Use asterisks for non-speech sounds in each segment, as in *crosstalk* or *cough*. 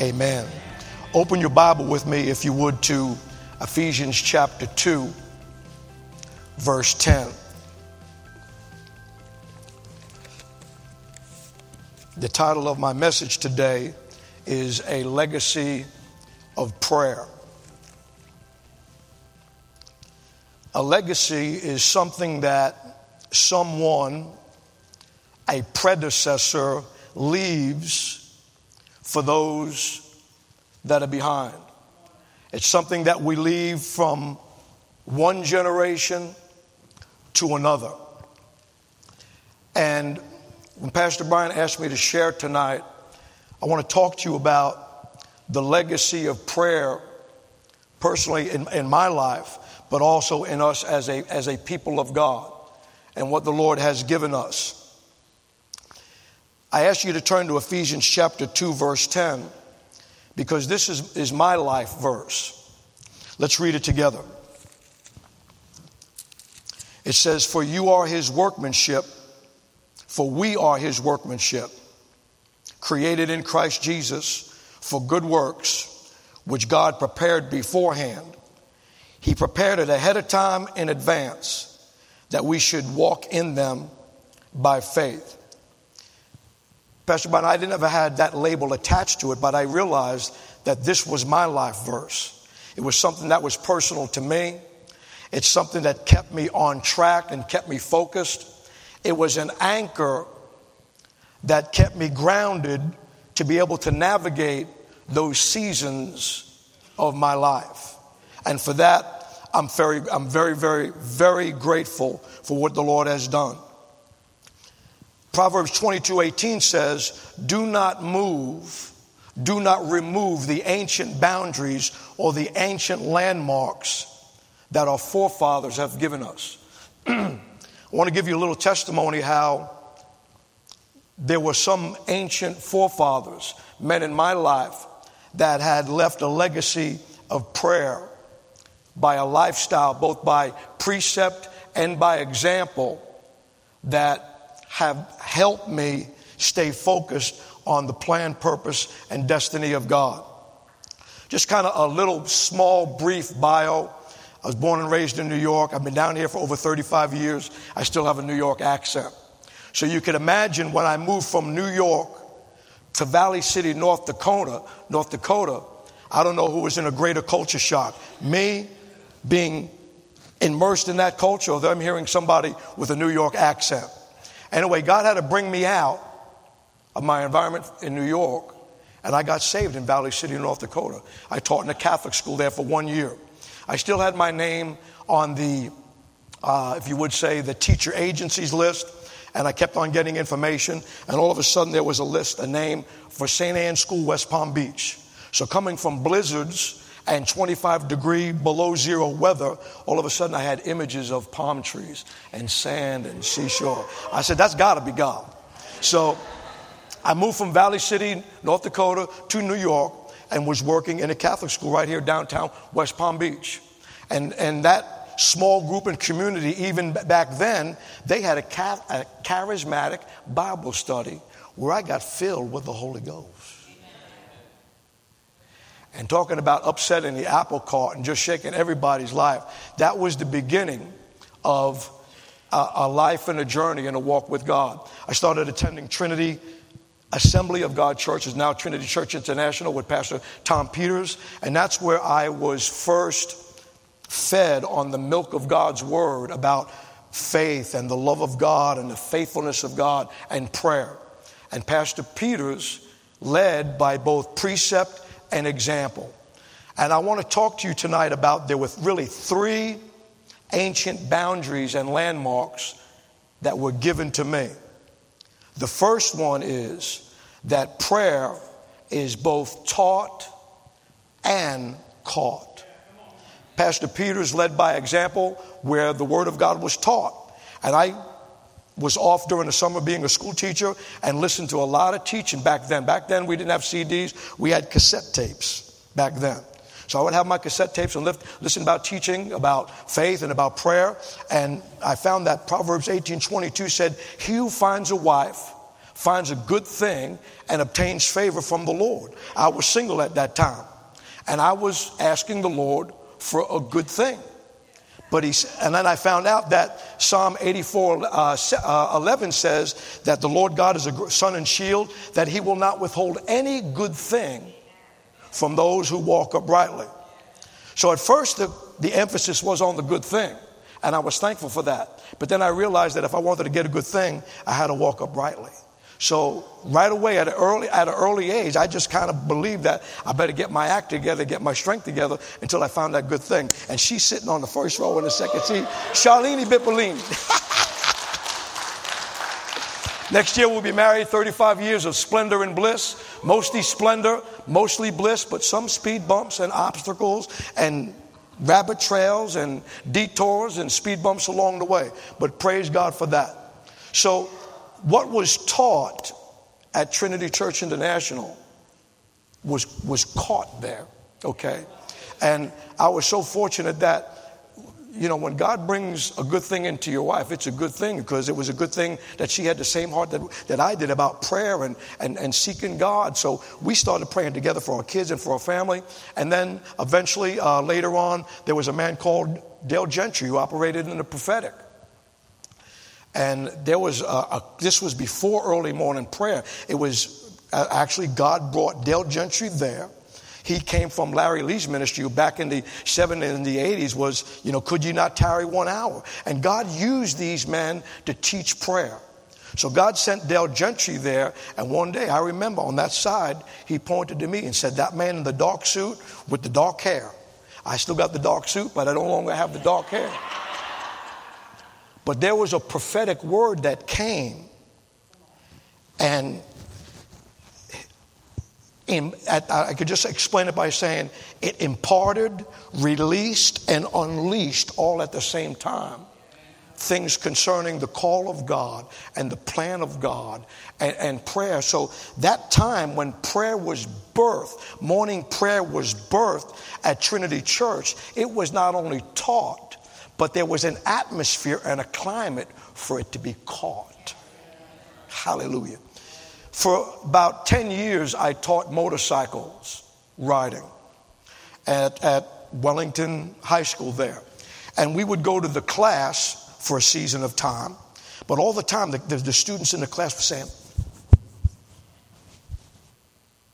Amen. Open your Bible with me, if you would, to Ephesians chapter 2, verse 10. The title of my message today is A Legacy of Prayer. A legacy is something that someone, a predecessor, leaves for those that are behind. It's something that we leave from one generation to another. And when Pastor Brian asked me to share tonight, I want to talk to you about the legacy of prayer personally in, in my life, but also in us as a, as a people of God and what the Lord has given us. I ask you to turn to Ephesians chapter 2, verse 10, because this is, is my life verse. Let's read it together. It says, For you are his workmanship, for we are his workmanship, created in Christ Jesus for good works, which God prepared beforehand. He prepared it ahead of time in advance that we should walk in them by faith. Pastor Brian, I never had that label attached to it, but I realized that this was my life verse. It was something that was personal to me. It's something that kept me on track and kept me focused. It was an anchor that kept me grounded to be able to navigate those seasons of my life. And for that, I'm very, I'm very, very, very grateful for what the Lord has done. Proverbs 22 18 says, Do not move, do not remove the ancient boundaries or the ancient landmarks that our forefathers have given us. *clears throat* I want to give you a little testimony how there were some ancient forefathers, men in my life, that had left a legacy of prayer by a lifestyle, both by precept and by example, that have helped me stay focused on the plan, purpose, and destiny of God. Just kind of a little small, brief bio. I was born and raised in New York. I've been down here for over 35 years. I still have a New York accent. So you can imagine when I moved from New York to Valley City, North Dakota, North Dakota, I don't know who was in a greater culture shock. Me being immersed in that culture, or them hearing somebody with a New York accent. Anyway, God had to bring me out of my environment in New York, and I got saved in Valley City, North Dakota. I taught in a Catholic school there for one year. I still had my name on the, uh, if you would say, the teacher agencies list, and I kept on getting information, and all of a sudden there was a list, a name for St. Anne School, West Palm Beach. So coming from blizzards and 25 degree below zero weather, all of a sudden I had images of palm trees and sand and seashore. I said, that's got to be God. So I moved from Valley City, North Dakota to New York and was working in a Catholic school right here downtown West Palm Beach. And, and that small group and community, even back then, they had a, a charismatic Bible study where I got filled with the Holy Ghost and talking about upsetting the apple cart and just shaking everybody's life. That was the beginning of a, a life and a journey and a walk with God. I started attending Trinity Assembly of God Church, is now Trinity Church International with Pastor Tom Peters, and that's where I was first fed on the milk of God's Word about faith and the love of God and the faithfulness of God and prayer. And Pastor Peters led by both precept an example. And I want to talk to you tonight about there were really three ancient boundaries and landmarks that were given to me. The first one is that prayer is both taught and caught. Pastor Peters led by example where the Word of God was taught. And I was off during the summer being a school teacher and listened to a lot of teaching back then. Back then, we didn't have CDs, we had cassette tapes back then. So I would have my cassette tapes and listen about teaching, about faith, and about prayer. And I found that Proverbs 18:22 said, "He who finds a wife finds a good thing and obtains favor from the Lord. I was single at that time, and I was asking the Lord for a good thing. But he, and then I found out that Psalm 84 uh, uh, 11 says that the Lord God is a sun and shield, that he will not withhold any good thing from those who walk uprightly. So at first, the, the emphasis was on the good thing, and I was thankful for that. But then I realized that if I wanted to get a good thing, I had to walk uprightly. So right away at an early at an early age, I just kind of believed that I better get my act together, get my strength together until I found that good thing. And she's sitting on the first row in the second seat, Charlene Bipolini. *laughs* Next year we'll be married 35 years of splendor and bliss, mostly splendor, mostly bliss, but some speed bumps and obstacles and rabbit trails and detours and speed bumps along the way. But praise God for that. So what was taught at Trinity Church International was, was caught there, okay? And I was so fortunate that, you know, when God brings a good thing into your wife, it's a good thing because it was a good thing that she had the same heart that, that I did about prayer and, and, and seeking God. So we started praying together for our kids and for our family. And then eventually, uh, later on, there was a man called Dale Gentry who operated in the prophetic. And there was a, a, this was before early morning prayer. It was uh, actually God brought Dale Gentry there. He came from Larry Lee's ministry back in the 70s and the 80s was, you know, could you not tarry one hour? And God used these men to teach prayer. So God sent Dale Gentry there, and one day I remember on that side, he pointed to me and said, That man in the dark suit with the dark hair. I still got the dark suit, but I no longer have the dark hair. But there was a prophetic word that came, and in, I could just explain it by saying it imparted, released, and unleashed all at the same time things concerning the call of God and the plan of God and, and, prayer. So that time when prayer was birthed, morning prayer was birthed at Trinity Church, it was not only taught, but there was an atmosphere and a climate for it to be caught. Hallelujah. For about 10 years, I taught motorcycles riding at, at Wellington High School there. And we would go to the class for a season of time, but all the time, the, the, the students in the class were saying,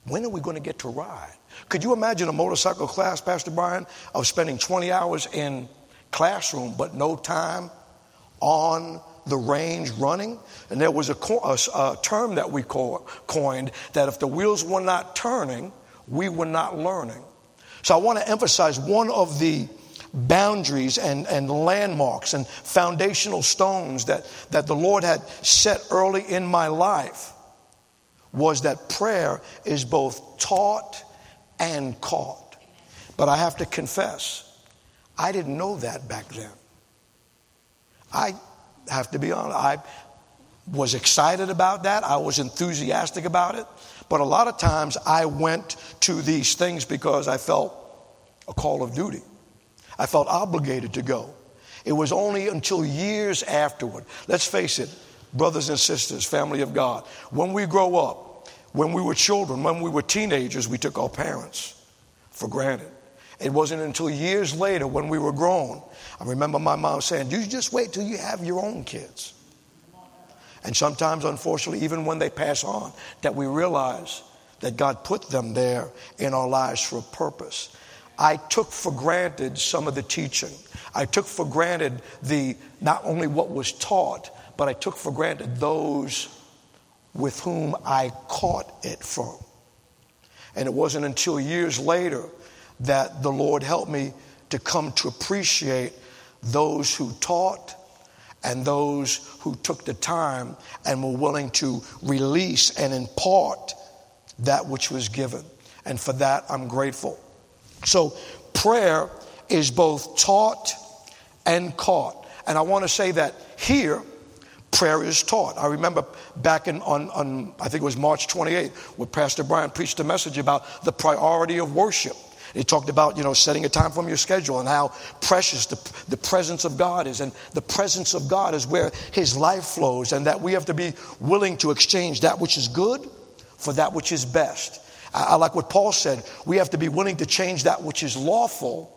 When are we going to get to ride? Could you imagine a motorcycle class, Pastor Brian, of spending 20 hours in classroom, but no time on the range running. And there was a, a, a term that we coined that if the wheels were not turning, we were not learning. So I want to emphasize one of the boundaries and, and landmarks and foundational stones that, that the Lord had set early in my life was that prayer is both taught and caught. But I have to confess, I didn't know that back then. I have to be honest, I was excited about that. I was enthusiastic about it. But a lot of times I went to these things because I felt a call of duty. I felt obligated to go. It was only until years afterward. Let's face it, brothers and sisters, family of God, when we grow up, when we were children, when we were teenagers, we took our parents for granted. It wasn't until years later when we were grown. I remember my mom saying, You just wait till you have your own kids. And sometimes, unfortunately, even when they pass on, that we realize that God put them there in our lives for a purpose. I took for granted some of the teaching. I took for granted the not only what was taught, but I took for granted those with whom I caught it from. And it wasn't until years later that the Lord helped me to come to appreciate those who taught and those who took the time and were willing to release and impart that which was given. And for that, I'm grateful. So, prayer is both taught and caught. And I want to say that here, prayer is taught. I remember back in on, on I think it was March 28th, where Pastor Brian preached a message about the priority of worship He talked about, you know, setting a time from your schedule and how precious the, the presence of God is. And the presence of God is where his life flows, and that we have to be willing to exchange that which is good for that which is best. I, I like what Paul said. We have to be willing to change that which is lawful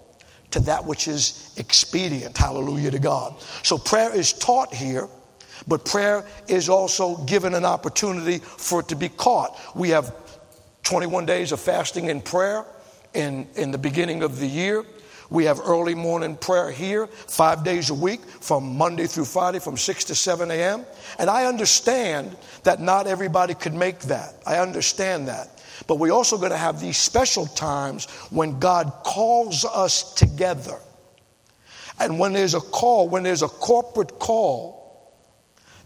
to that which is expedient. Hallelujah to God. So prayer is taught here. But prayer is also given an opportunity for it to be caught. We have 21 days of fasting and prayer in, in the beginning of the year. We have early morning prayer here, five days a week, from Monday through Friday, from 6 to 7 a.m. And I understand that not everybody could make that. I understand that. But we're also going to have these special times when God calls us together. And when there's a call, when there's a corporate call,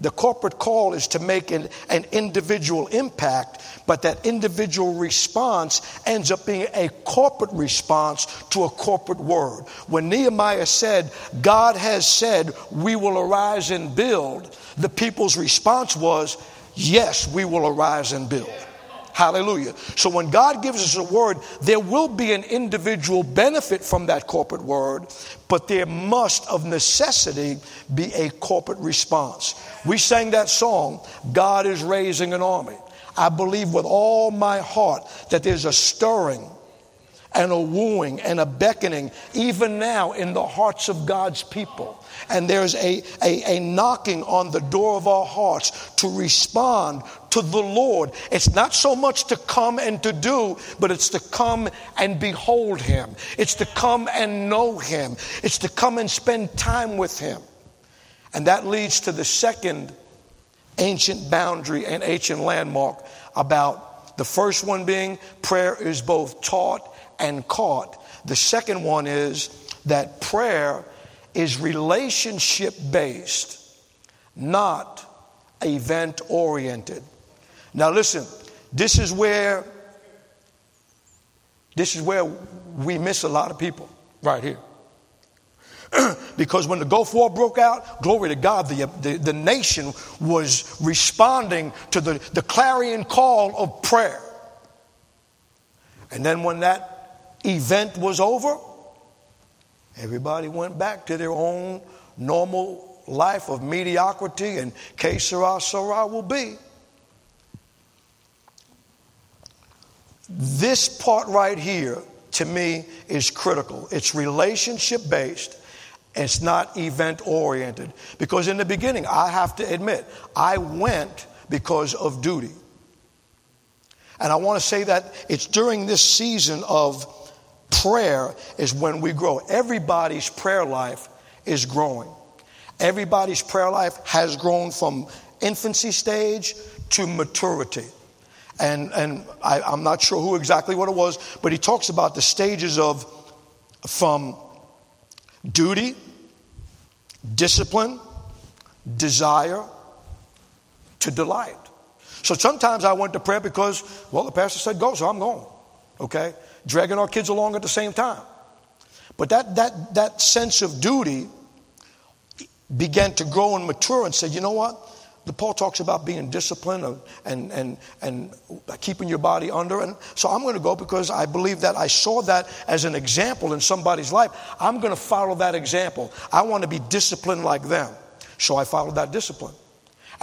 the corporate call is to make an, an, individual impact, but that individual response ends up being a corporate response to a corporate word. When Nehemiah said, God has said, we will arise and build, the people's response was, Yes, we will arise and build. Hallelujah. So when God gives us a word, there will be an individual benefit from that corporate word, but there must, of necessity, be a corporate response. We sang that song, God is raising an army. I believe with all my heart that there's a stirring and a wooing and a beckoning even now in the hearts of God's people. And there's a, a, a, knocking on the door of our hearts to respond to the Lord. It's not so much to come and to do, but it's to come and behold Him. It's to come and know Him. It's to come and spend time with Him. And that leads to the second ancient boundary and ancient landmark about the first one being prayer is both taught and caught. The second one is that prayer is relationship based, not event oriented. Now listen, this is where this is where we miss a lot of people right here. *clears throat* because when the Gulf War broke out, glory to God, the, the, the nation was responding to the, the clarion call of prayer. And then when that event was over, everybody went back to their own normal life of mediocrity and que sera, sera will be. This part right here, to me, is critical. It's relationship based. It's not event oriented. Because in the beginning, I have to admit, I went because of duty. And I want to say that it's during this season of prayer is when we grow. Everybody's prayer life is growing. Everybody's prayer life has grown from infancy stage to maturity. And, and I, I'm not sure who exactly what it was, but he talks about the stages of from duty, discipline, desire to delight. So sometimes I went to prayer because, well, the pastor said go, so I'm going. Okay? Dragging our kids along at the same time. But that, that, that sense of duty began to grow and mature and said, you know what? The Paul talks about being disciplined and, and, and keeping your body under. And so I'm going to go because I believe that I saw that as an example in somebody's life. I'm going to follow that example. I want to be disciplined like them. So I followed that discipline.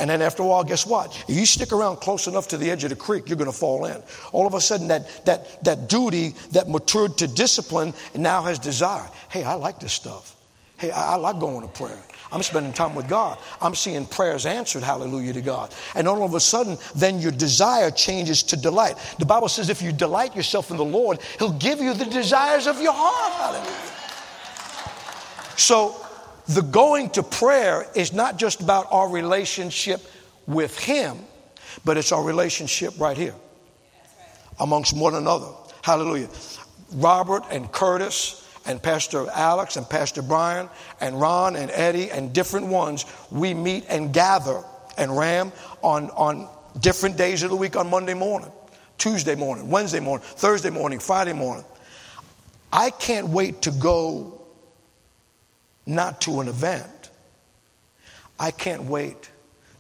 And then after a while, guess what? If you stick around close enough to the edge of the creek, you're going to fall in. All of a sudden, that, that, that duty that matured to discipline now has desire. Hey, I like this stuff. Hey, I, I like going to prayer. I'm spending time with God. I'm seeing prayers answered, hallelujah to God. And all of a sudden, then your desire changes to delight. The Bible says if you delight yourself in the Lord, He'll give you the desires of your heart, hallelujah. So the going to prayer is not just about our relationship with Him, but it's our relationship right here amongst one another. Hallelujah. Robert and Curtis and Pastor Alex and Pastor Brian and Ron and Eddie and different ones, we meet and gather and ram on, on different days of the week on Monday morning, Tuesday morning, Wednesday morning, Thursday morning, Friday morning. I can't wait to go not to an event. I can't wait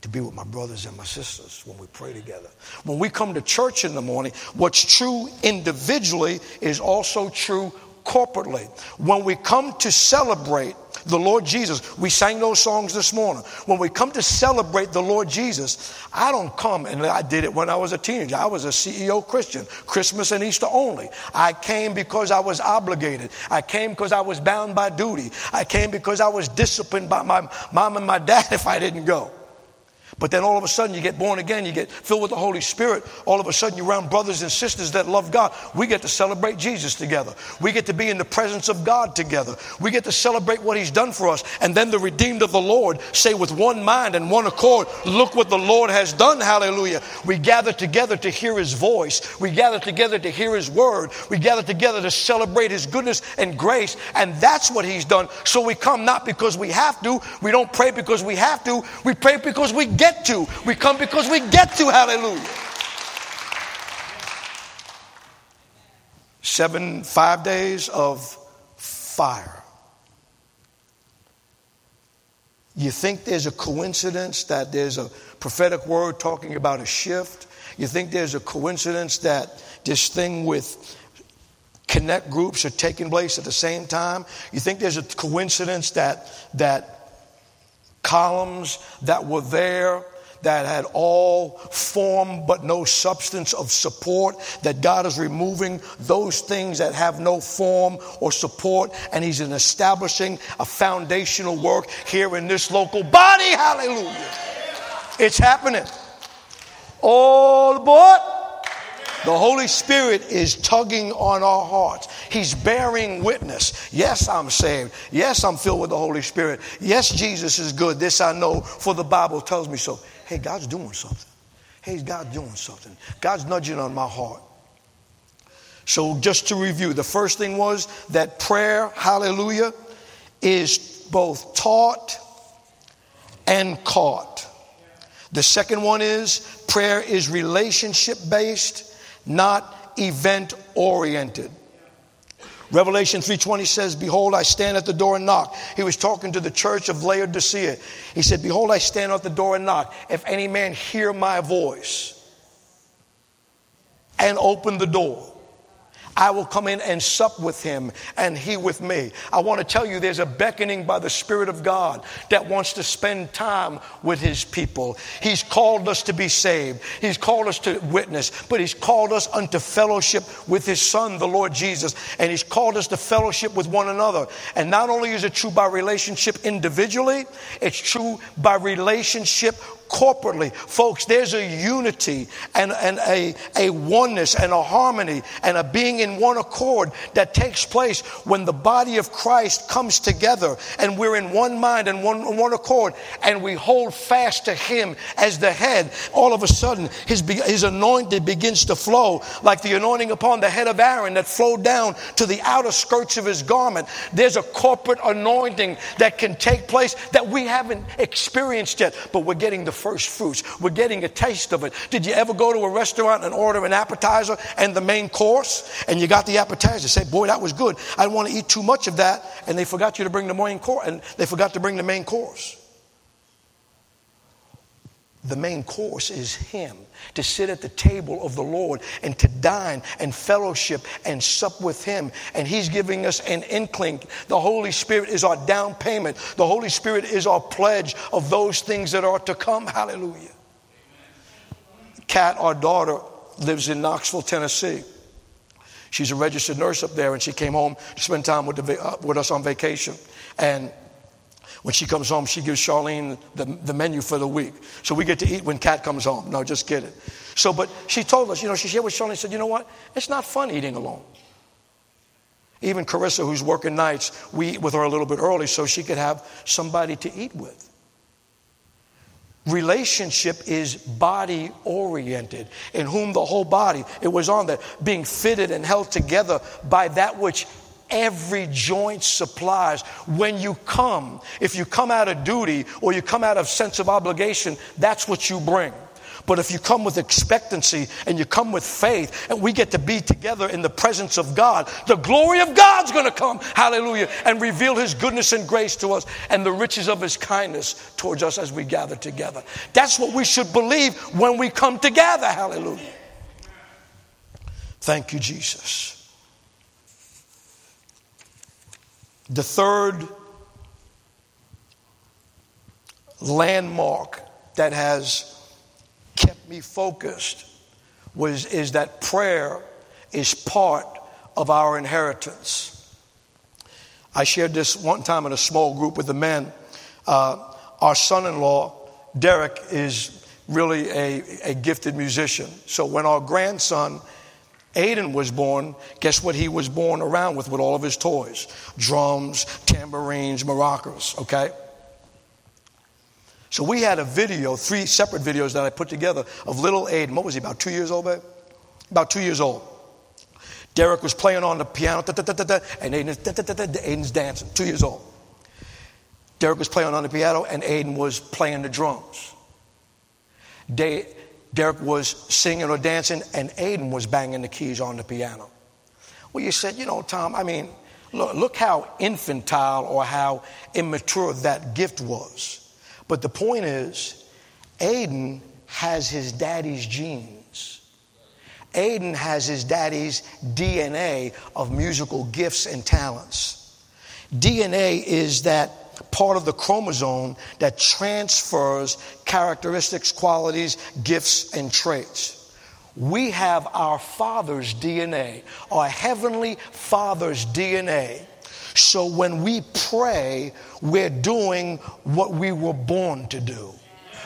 to be with my brothers and my sisters when we pray together. When we come to church in the morning, what's true individually is also true corporately. When we come to celebrate the Lord Jesus, we sang those songs this morning. When we come to celebrate the Lord Jesus, I don't come, and I did it when I was a teenager. I was a CEO Christian, Christmas and Easter only. I came because I was obligated. I came because I was bound by duty. I came because I was disciplined by my mom and my dad *laughs* if I didn't go. But then all of a sudden you get born again, you get filled with the Holy Spirit. All of a sudden you're around brothers and sisters that love God. We get to celebrate Jesus together. We get to be in the presence of God together. We get to celebrate what He's done for us. And then the redeemed of the Lord say with one mind and one accord, look what the Lord has done. Hallelujah. We gather together to hear His voice. We gather together to hear His word. We gather together to celebrate His goodness and grace. And that's what He's done. So we come not because we have to. We don't pray because we have to. We pray because we get to. We come because we get to. Hallelujah. Seven, five days of fire. You think there's a coincidence that there's a prophetic word talking about a shift? You think there's a coincidence that this thing with connect groups are taking place at the same time? You think there's a coincidence that that columns that were there that had all form but no substance of support, that God is removing those things that have no form or support, and He's establishing a foundational work here in this local body. Hallelujah. It's happening. All aboard. The Holy Spirit is tugging on our hearts. He's bearing witness. Yes, I'm saved. Yes, I'm filled with the Holy Spirit. Yes, Jesus is good. This I know, for the Bible tells me so. Hey, God's doing something. Hey, God's doing something. God's nudging on my heart. So, just to review, the first thing was that prayer, hallelujah, is both taught and caught. The second one is prayer is relationship based, not event oriented. Revelation 3:20 says, "Behold, I stand at the door and knock." He was talking to the church of Laodicea. He said, "Behold, I stand at the door and knock. If any man hear my voice and open the door, I will come in and sup with him and he with me. I want to tell you there's a beckoning by the Spirit of God that wants to spend time with his people. He's called us to be saved, he's called us to witness, but he's called us unto fellowship with his Son, the Lord Jesus, and he's called us to fellowship with one another. And not only is it true by relationship individually, it's true by relationship corporately. Folks, there's a unity and, and a, a oneness and a harmony and a being in one accord that takes place when the body of Christ comes together and we're in one mind and one, one accord and we hold fast to Him as the head. All of a sudden, His, his anointing begins to flow like the anointing upon the head of Aaron that flowed down to the outer skirts of his garment. There's a corporate anointing that can take place that we haven't experienced yet, but we're getting the first fruits. We're getting a taste of it. Did you ever go to a restaurant and order an appetizer and the main course? And you got the appetizer. Say, boy, that was good. I don't want to eat too much of that. And they forgot you to bring the main course. And they forgot to bring the main course. The main course is Him to sit at the table of the Lord and to dine and fellowship and sup with Him. And He's giving us an inkling. The Holy Spirit is our down payment, the Holy Spirit is our pledge of those things that are to come. Hallelujah. Kat, our daughter, lives in Knoxville, Tennessee. She's a registered nurse up there, and she came home to spend time with, the, uh, with us on vacation. And when she comes home, she gives Charlene the, the menu for the week. So we get to eat when Kat comes home. No, just kidding. So, but she told us, you know, she shared with Charlene, said, you know what? It's not fun eating alone. Even Carissa, who's working nights, we eat with her a little bit early so she could have somebody to eat with. Relationship is body oriented, in whom the whole body, it was on that, being fitted and held together by that which every joint supplies. When you come, if you come out of duty or you come out of sense of obligation, that's what you bring. But if you come with expectancy and you come with faith and we get to be together in the presence of God, the glory of God's going to come, hallelujah, and reveal his goodness and grace to us and the riches of his kindness towards us as we gather together. That's what we should believe when we come together, hallelujah. Thank you, Jesus. The third landmark that has kept me focused was, is that prayer is part of our inheritance. I shared this one time in a small group with the men. Uh, our son in law, Derek, is really a, a gifted musician. So when our grandson, Aiden, was born, guess what he was born around with, with all of his toys? Drums, tambourines, maracas, okay? So we had a video, three separate videos that I put together of little Aiden. What was he, about two years old, babe? About two years old. Derek was playing on the piano, and Aiden, Aiden's dancing, two years old. Derek was playing on the piano, and Aiden was playing the drums. Derek was singing or dancing, and Aiden was banging the keys on the piano. Well, you said, you know, Tom, I mean, look, look how infantile or how immature that gift was. But the point is, Aiden has his daddy's genes. Aiden has his daddy's DNA of musical gifts and talents. DNA is that part of the chromosome that transfers characteristics, qualities, gifts, and traits. We have our Father's DNA, our Heavenly Father's DNA so when we pray, we're doing what we were born to do.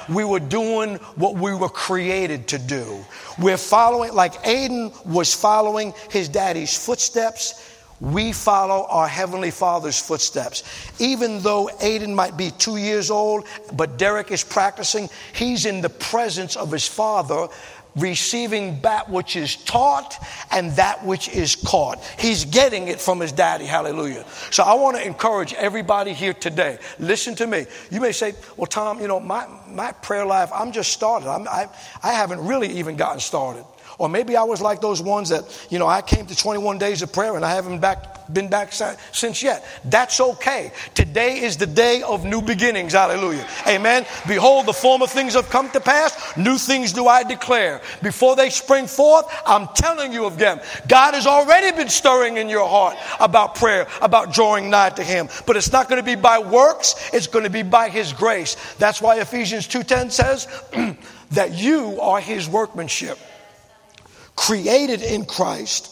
We were doing what we were created to do. We're following, like Aiden was following his daddy's footsteps. We follow our Heavenly Father's footsteps. Even though Aiden might be two years old, but Derek is practicing, he's in the presence of his father receiving that which is taught and that which is caught. He's getting it from his daddy. Hallelujah. So I want to encourage everybody here today. Listen to me. You may say, well, Tom, you know, my, my prayer life, I'm just started. I'm, I, I haven't really even gotten started. Or maybe I was like those ones that, you know, I came to 21 days of prayer and I haven't back, been back since yet. That's okay. Today is the day of new beginnings. Hallelujah. Amen. Behold, the former things have come to pass. New things do I declare. Before they spring forth, I'm telling you of them. God has already been stirring in your heart about prayer, about drawing nigh to Him. But it's not going to be by works. It's going to be by His grace. That's why Ephesians 2.10 says *clears throat* that you are His workmanship created in Christ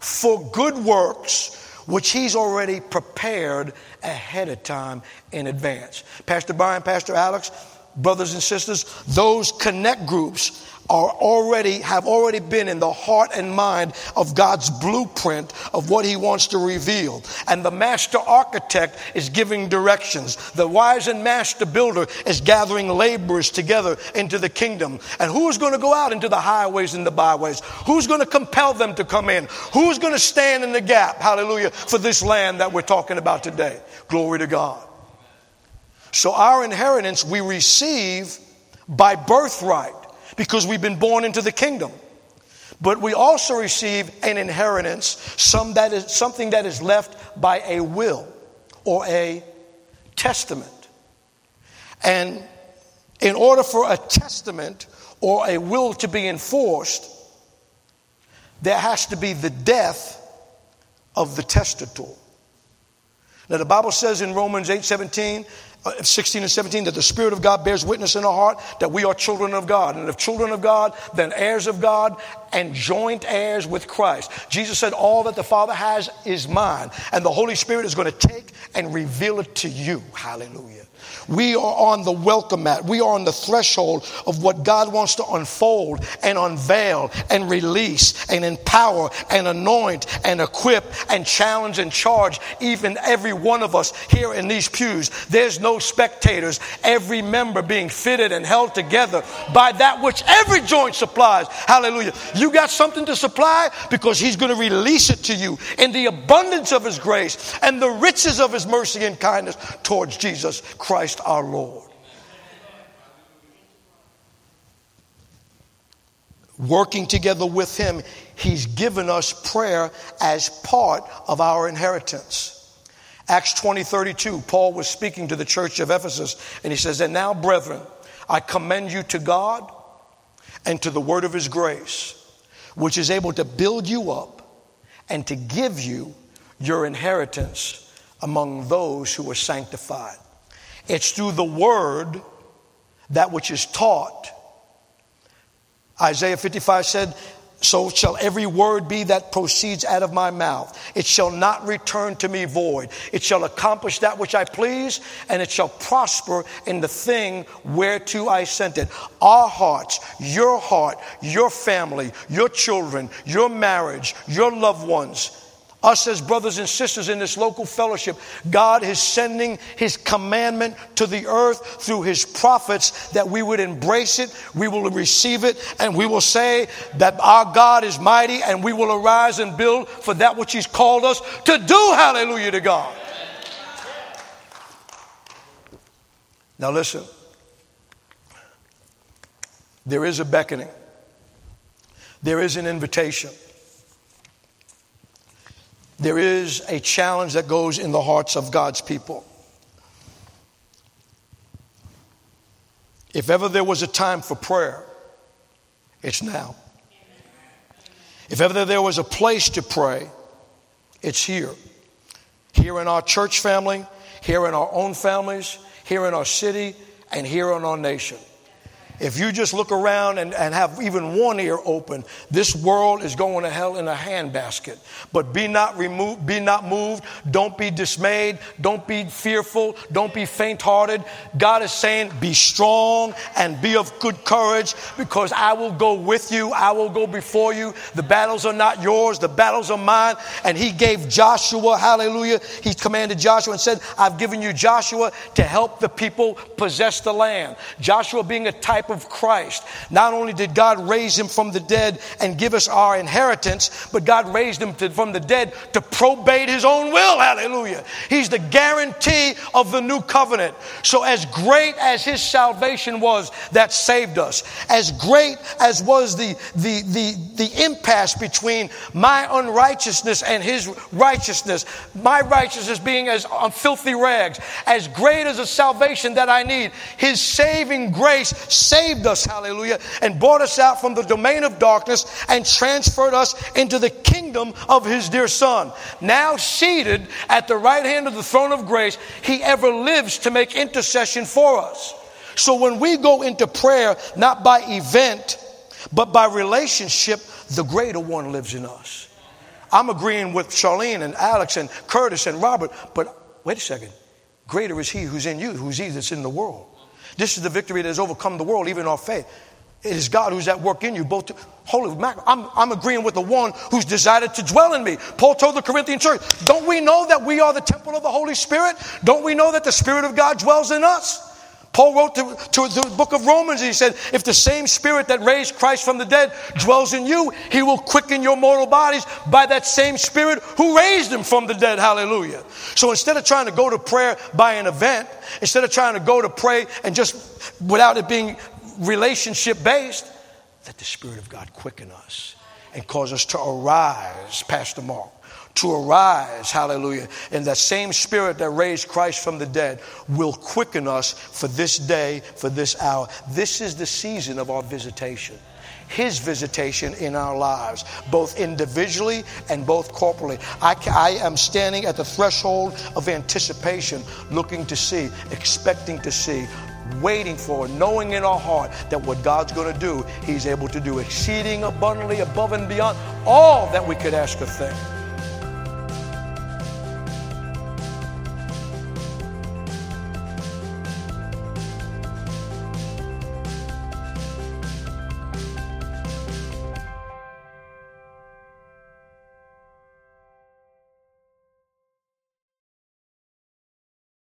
for good works which he's already prepared ahead of time in advance. Pastor Brian, Pastor Alex, brothers and sisters, those connect groups are already have already been in the heart and mind of God's blueprint of what he wants to reveal. And the master architect is giving directions. The wise and master builder is gathering laborers together into the kingdom. And who's going to go out into the highways and the byways? Who's going to compel them to come in? Who's going to stand in the gap hallelujah for this land that we're talking about today? Glory to God so our inheritance we receive by birthright because we've been born into the kingdom. But we also receive an inheritance, some that is, something that is left by a will or a testament. And in order for a testament or a will to be enforced, there has to be the death of the testator. Now the Bible says in Romans 8 17, uh, 16 and 17 that the Spirit of God bears witness in our heart that we are children of God. And if children of God, then heirs of God and joint heirs with Christ. Jesus said, All that the Father has is mine. And the Holy Spirit is going to take and reveal it to you. Hallelujah. We are on the welcome mat. We are on the threshold of what God wants to unfold and unveil and release and empower and anoint and equip and challenge and charge even every one of us here in these pews. There's no spectators. Every member being fitted and held together by that which every joint supplies. Hallelujah. You got something to supply because He's going to release it to you in the abundance of His grace and the riches of His mercy and kindness towards Jesus Christ our Lord. working together with Him, He's given us prayer as part of our inheritance. Acts 20 32, Paul was speaking to the church of Ephesus, and he says, And now, brethren, I commend you to God and to the word of his grace, which is able to build you up and to give you your inheritance among those who are sanctified. It's through the word that which is taught. Isaiah 55 said, so shall every word be that proceeds out of my mouth. It shall not return to me void. It shall accomplish that which I please, and it shall prosper in the thing whereto I sent it. Our hearts, your heart, your family, your children, your marriage, your loved ones, us as brothers and sisters in this local fellowship, God is sending His commandment to the earth through His prophets that we would embrace it, we will receive it, and we will say that our God is mighty and we will arise and build for that which He's called us to do. Hallelujah to God. Now listen, there is a beckoning, there is an invitation there is a challenge that goes in the hearts of God's people. If ever there was a time for prayer, it's now. If ever there was a place to pray, it's here. Here in our church family, here in our own families, here in our city, and here in our nation. If you just look around and, and have even one ear open, this world is going to hell in a handbasket. But be not removed, be not moved. Don't be dismayed. Don't be fearful. Don't be faint hearted. God is saying, be strong and be of good courage because I will go with you. I will go before you. The battles are not yours. The battles are mine. And he gave Joshua, hallelujah. He commanded Joshua and said, I've given you Joshua to help the people possess the land. Joshua being a type of Christ. Not only did God raise him from the dead and give us our inheritance, but God raised him to, from the dead to probate his own will. Hallelujah. He's the guarantee of the new covenant. So, as great as his salvation was that saved us, as great as was the, the, the, the impasse between my unrighteousness and his righteousness, my righteousness being as filthy rags, as great as the salvation that I need, his saving grace saved saved us, hallelujah, and brought us out from the domain of darkness and transferred us into the kingdom of his dear son. Now seated at the right hand of the throne of grace, he ever lives to make intercession for us. So when we go into prayer, not by event, but by relationship, the greater one lives in us. I'm agreeing with Charlene and Alex and Curtis and Robert, but wait a second. Greater is he who's in you, who's he that's in the world. This is the victory that has overcome the world, even our faith. It is God who's at work in you, both to, holy. I'm, I'm agreeing with the one who's decided to dwell in me. Paul told the Corinthian church, don't we know that we are the temple of the Holy Spirit? Don't we know that the Spirit of God dwells in us? Paul wrote to, to, the book of Romans, he said, if the same spirit that raised Christ from the dead dwells in you, he will quicken your mortal bodies by that same spirit who raised him from the dead. Hallelujah. So instead of trying to go to prayer by an event, instead of trying to go to pray and just without it being relationship based, let the Spirit of God quicken us and cause us to arise, Pastor Mark to arise, hallelujah. And that same spirit that raised Christ from the dead will quicken us for this day, for this hour. This is the season of our visitation. His visitation in our lives, both individually and both corporately. I, I am standing at the threshold of anticipation, looking to see, expecting to see, waiting for, knowing in our heart that what God's going to do, He's able to do exceeding abundantly above and beyond all that we could ask or think